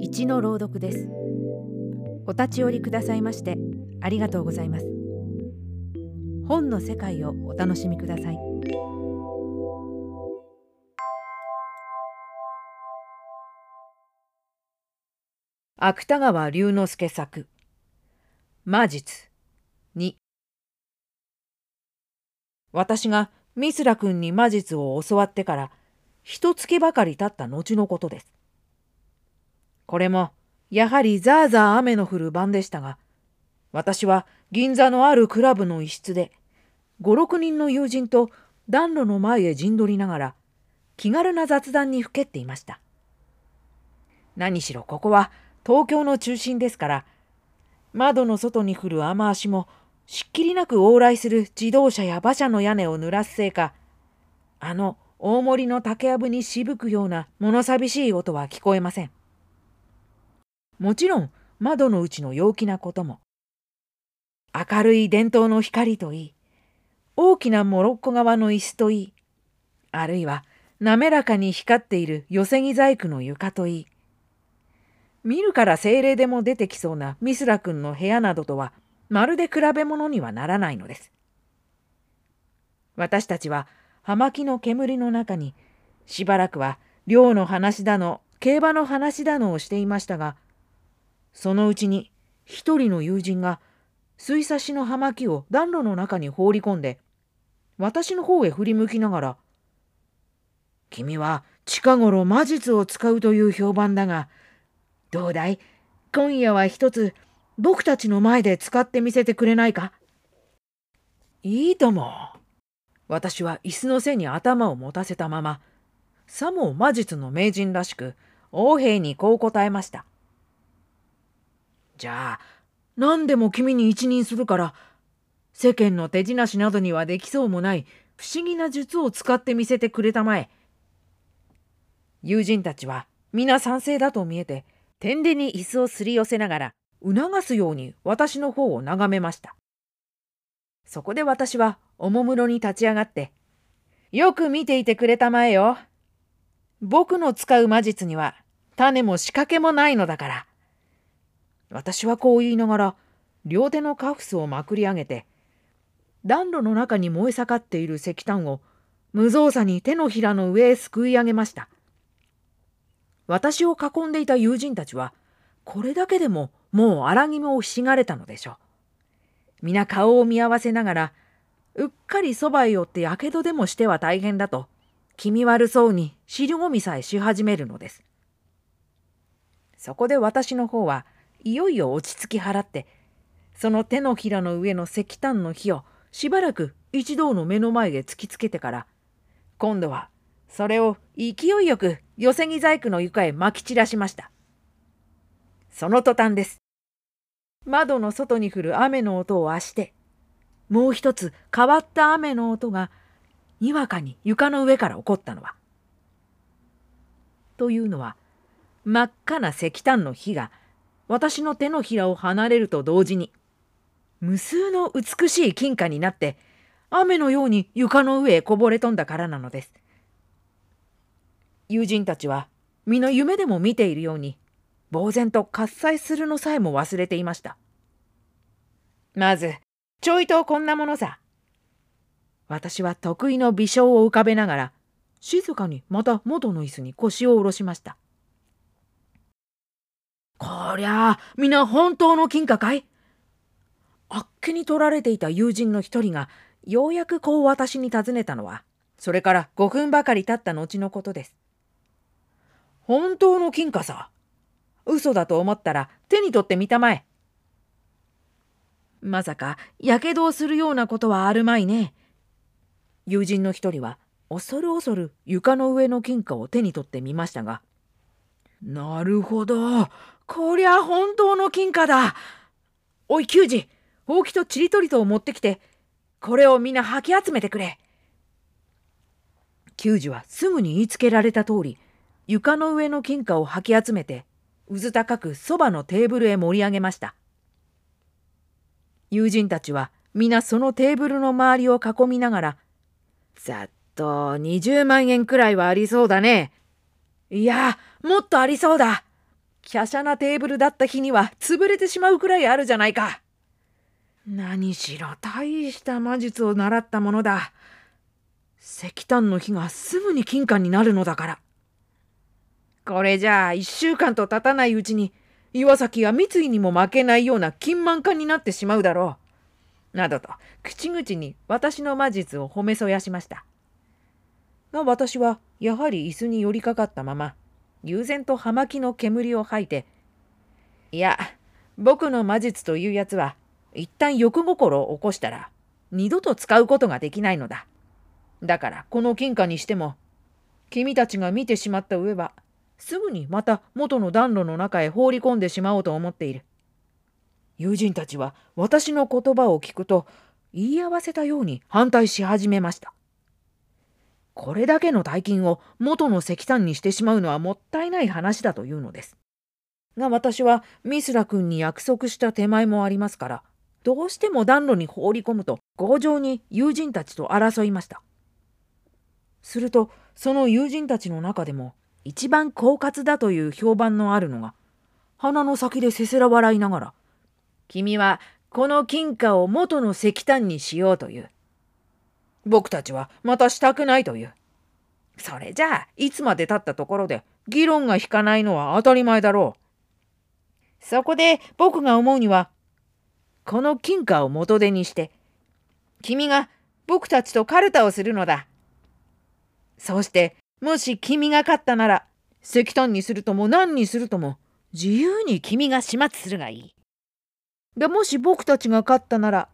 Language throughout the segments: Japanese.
一の朗読です。お立ち寄りくださいましてありがとうございます。本の世界をお楽しみください。芥川龍之介作魔術2私がミスラ君に魔術を教わってから一月ばかり経った後のことです。これもやはりザーザー雨の降る晩でしたが、私は銀座のあるクラブの一室で、五六人の友人と暖炉の前へ陣取りながら、気軽な雑談にふけっていました。何しろここは東京の中心ですから、窓の外に降る雨足もしっきりなく往来する自動車や馬車の屋根を濡らすせいか、あの大森の竹やぶにしぶくような物寂しい音は聞こえません。もちろん窓の内の陽気なことも、明るい伝統の光といい、大きなモロッコ側の椅子といい、あるいは滑らかに光っている寄せ木細工の床といい、見るから精霊でも出てきそうなミスラ君の部屋などとはまるで比べ物にはならないのです。私たちは葉巻の煙の中にしばらくは漁の話だの競馬の話だのをしていましたがそのうちに一人の友人が水差しの葉巻を暖炉の中に放り込んで私の方へ振り向きながら「君は近頃魔術を使うという評判だがどうだい？今夜は一つ僕たちの前で使ってみせてくれないか？いいとも。私は椅子の背に頭を持たせたまま、さも魔術の名人らしく、王兵にこう答えました。じゃあ、何でも君に一任するから、世間の手品師などにはできそうもない不思議な術を使ってみせてくれたまえ。友人たちは皆賛成だと見えて、天でに椅子をすり寄せながら、促すように私の方を眺めました。そこで私はおもむろに立ち上がって、よく見ていてくれたまえよ。僕の使う魔術には種も仕掛けもないのだから。私はこう言いながら、両手のカフスをまくり上げて、暖炉の中に燃え盛っている石炭を無造作に手のひらの上へすくい上げました。私を囲んでいた友人たちは、これだけでももう荒肝をひしがれたのでしょう。皆顔を見合わせながら、うっかりそばへ寄ってやけどでもしては大変だと、気味悪そうに尻込みさえし始めるのです。そこで私の方はいよいよ落ち着き払って、その手のひらの上の石炭の火をしばらく一同の目の前へ突きつけてから、今度はそれを勢いよく寄せ木細工の床へ撒き散らしました。その途端です。窓の外に降る雨の音をあして、もう一つ変わった雨の音がにわかに床の上から起こったのは。というのは真っ赤な石炭の火が私の手のひらを離れると同時に無数の美しい金貨になって雨のように床の上へこぼれ飛んだからなのです。友人たちは皆夢でも見ているように呆然と喝采するのさえも忘れていました。まず、ちょいとこんなものさ。私は得意の微笑を浮かべながら、静かにまた元の椅子に腰を下ろしました。こりゃあ、皆本当の金貨かい？あっけに取られていた友人の一人が、ようやくこう私に尋ねたのは、それから5分ばかり経った後のことです。本当の金貨さ？嘘だと思ったら手に取ってみたまえ。まさか、やけどをするようなことはあるまいね。友人の一人は、恐る恐る床の上の金貨を手に取ってみましたが、なるほど。こりゃ本当の金貨だ。おい、球児、ほうきとちりとりとを持ってきて、これをみんな吐き集めてくれ。球児はすぐに言いつけられた通り、床の上の金貨を吐き集めて、うず高くそばのテーブルへ盛り上げました。友人たちは皆そのテーブルの周りを囲みながら、ざっと20万円くらいはありそうだね。いや、もっとありそうだ。華奢なテーブルだった日には潰れてしまうくらいあるじゃないか。何しろ大した魔術を習ったものだ。石炭の火がすぐに金貨になるのだから。これじゃあ一週間と経たないうちに岩崎は三井にも負けないような金満家になってしまうだろう。などと口々に私の魔術を褒めそやしました。が私はやはり椅子に寄りかかったまま悠然と葉巻の煙を吐いて、いや、僕の魔術というやつは、一旦欲心を起こしたら、二度と使うことができないのだ。だから、この金貨にしても、君たちが見てしまった上は、すぐにまた元の暖炉の中へ放り込んでしまおうと思っている。友人たちは私の言葉を聞くと、言い合わせたように反対し始めました。これだけの大金を元の石炭にしてしまうのはもったいない話だというのです。が私はミスラ君に約束した手前もありますから、どうしても暖炉に放り込むと強情に友人たちと争いました。するとその友人たちの中でも一番狡猾だという評判のあるのが鼻の先でせせら笑いながら「君はこの金貨を元の石炭にしようという。僕たちはまたしたくないという。それじゃあ、いつまで経ったところで議論が引かないのは当たり前だろう。そこで僕が思うには、この金貨を元手にして、君が僕たちとカルタをするのだ。そして、もし君が勝ったなら、石炭にするとも何にするとも、自由に君が始末するがいい。がもし僕たちが勝ったなら、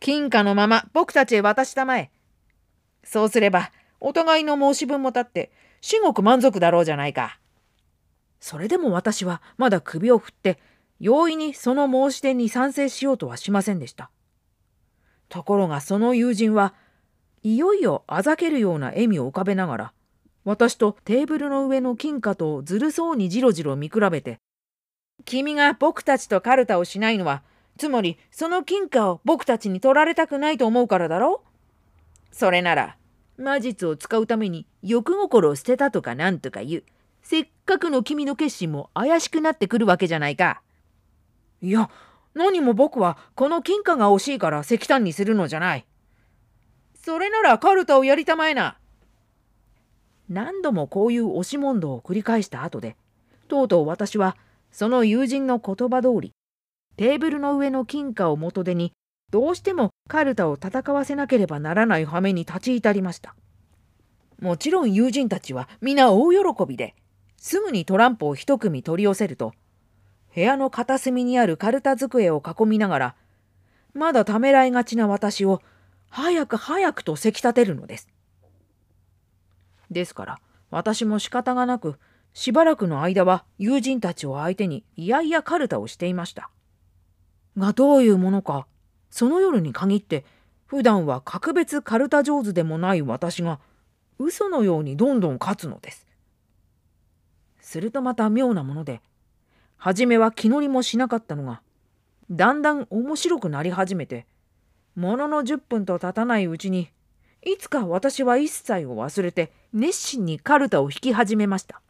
金貨のまま僕たちへ渡したまえ。そうすれば、お互いの申し分も立って、至極満足だろうじゃないか。それでも私はまだ首を振って、容易にその申し出に賛成しようとはしませんでした。ところがその友人はいよいよあざけるような笑みを浮かべながら私とテーブルの上の金貨とずるそうにじろじろ見比べて「君が僕たちとカルタをしないのはつまりその金貨を僕たちに取られたくないと思うからだろ？それなら魔術を使うために欲心を捨てたとかなんとか言う。せっかくの君の決心も怪しくなってくるわけじゃないか。いや、何も僕はこの金貨が欲しいから石炭にするのじゃない。それならカルタをやりたまえな。何度もこういう押し問答を繰り返した後で、とうとう私はその友人の言葉通り、テーブルの上の金貨を元手にどうしてもカルタを戦わせなければならない羽目に立ち至りました。もちろん友人たちは皆大喜びですぐにトランプを一組取り寄せると部屋の片隅にあるカルタ机を囲みながらまだためらいがちな私を早く早くとせき立てるのです。ですから私も仕方がなくしばらくの間は友人たちを相手にいやいやカルタをしていました。がどういうものかその夜に限って普段は格別カルタ上手でもない私が嘘のようにどんどん勝つのです。するとまた妙なもので初めは気乗りもしなかったのがだんだん面白くなり始めてものの10分と経たないうちにいつか私は一切を忘れて熱心にカルタを引き始めました。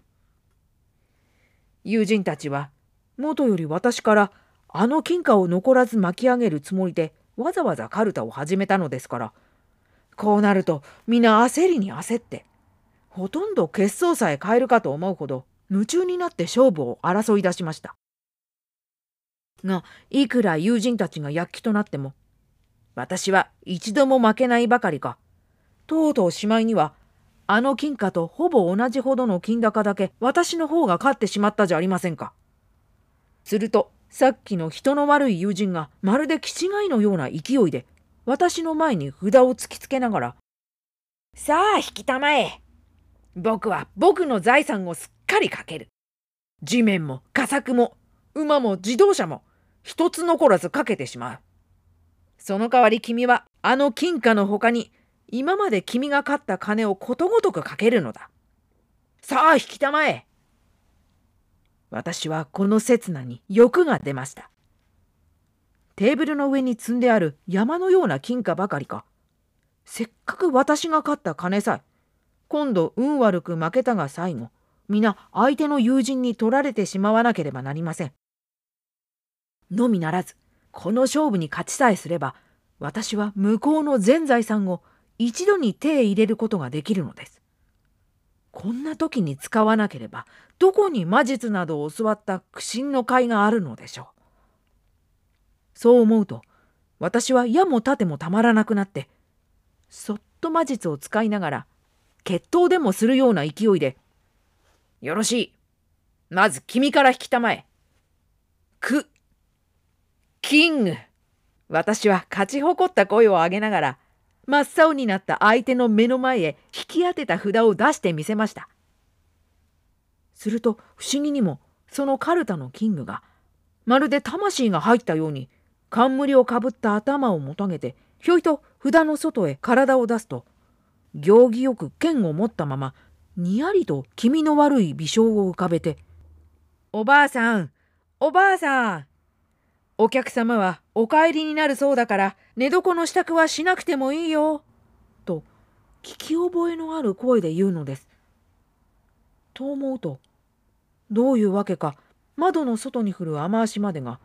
友人たちは元より私からあの金貨を残らず巻き上げるつもりでわざわざカルタを始めたのですからこうなると皆焦りに焦ってほとんど決闘さえ変えるかと思うほど夢中になって勝負を争い出しました。がいくら友人たちが躍起となっても私は一度も負けないばかりかとうとうしまいにはあの金貨とほぼ同じほどの金高だけ私の方が勝ってしまったじゃありませんか。するとさっきの人の悪い友人がまるで気違いのような勢いで私の前に札を突きつけながら「さあ引きたまえ。僕は僕の財産をすっかりかける。地面も佳作も馬も自動車も一つ残らずかけてしまう。その代わり君はあの金貨の他に今まで君が勝った金をことごとくかけるのだ。さあ引きたまえ。私はこの刹那に欲が出ました。テーブルの上に積んである山のような金貨ばかりか。せっかく私が勝った金さえ、今度運悪く負けたが最後、皆相手の友人に取られてしまわなければなりません。のみならずこの勝負に勝ちさえすれば私は向こうの全財産を一度に手へ入れることができるのです。こんな時に使わなければどこに魔術などを教わった苦心の甲斐があるのでしょう。そう思うと私は矢も盾もたまらなくなってそっと魔術を使いながら決闘でもするような勢いで「よろしいまず君から引きたまえ」「く」「キング」私は勝ち誇った声を上げながら真っ青になった相手の目の前へ引き当てた札を出してみせました。すると不思議にもそのカルタのキングがまるで魂が入ったように冠をかぶった頭をもたげてひょいと札の外へ体を出すと行儀よく剣を持ったままにやりと気味の悪い微笑を浮かべて「おばあさんおばあさんお客様はお帰りになるそうだから寝床の支度はしなくてもいいよ。と聞き覚えのある声で言うのです。と思うとどういうわけか窓の外に降る雨足までが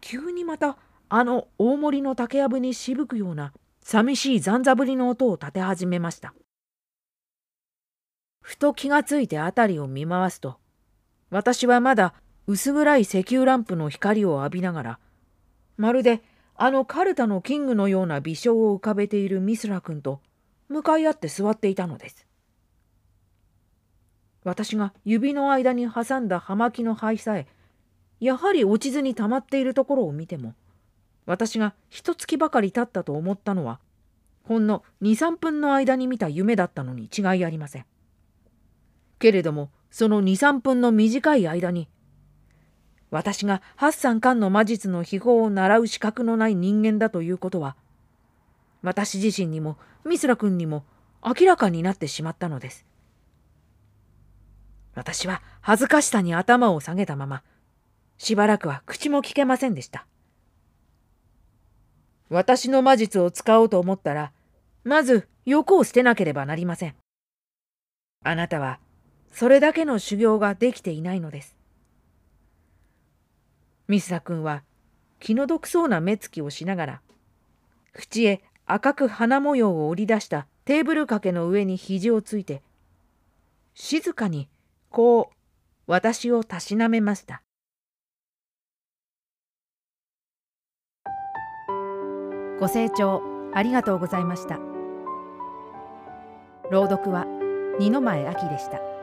急にまたあの大森の竹やぶにしぶくような寂しい残座ぶりの音を立て始めました。ふと気がついて辺りを見回すと私はまだ薄暗い石油ランプの光を浴びながらまるであのカルタのキングのような微笑を浮かべているミスラ君と向かい合って座っていたのです。私が指の間に挟んだ葉巻の灰さえやはり落ちずに溜まっているところを見ても私が一月ばかり経ったと思ったのはほんの23分の間に見た夢だったのに違いありません。けれどもその23分の短い間に私が八三巻の魔術の秘宝を習う資格のない人間だということは私自身にもミスラ君にも明らかになってしまったのです。私は恥ずかしさに頭を下げたまましばらくは口も聞けませんでした。私の魔術を使おうと思ったらまず欲を捨てなければなりません。あなたはそれだけの修行ができていないのです。ミスタ君は気の毒そうな目つきをしながら縁へ赤く花模様を織り出したテーブル掛けの上に肘をついて静かにこう私をたしなめました。ご清聴ありがとうございました。朗読は二の前明でした。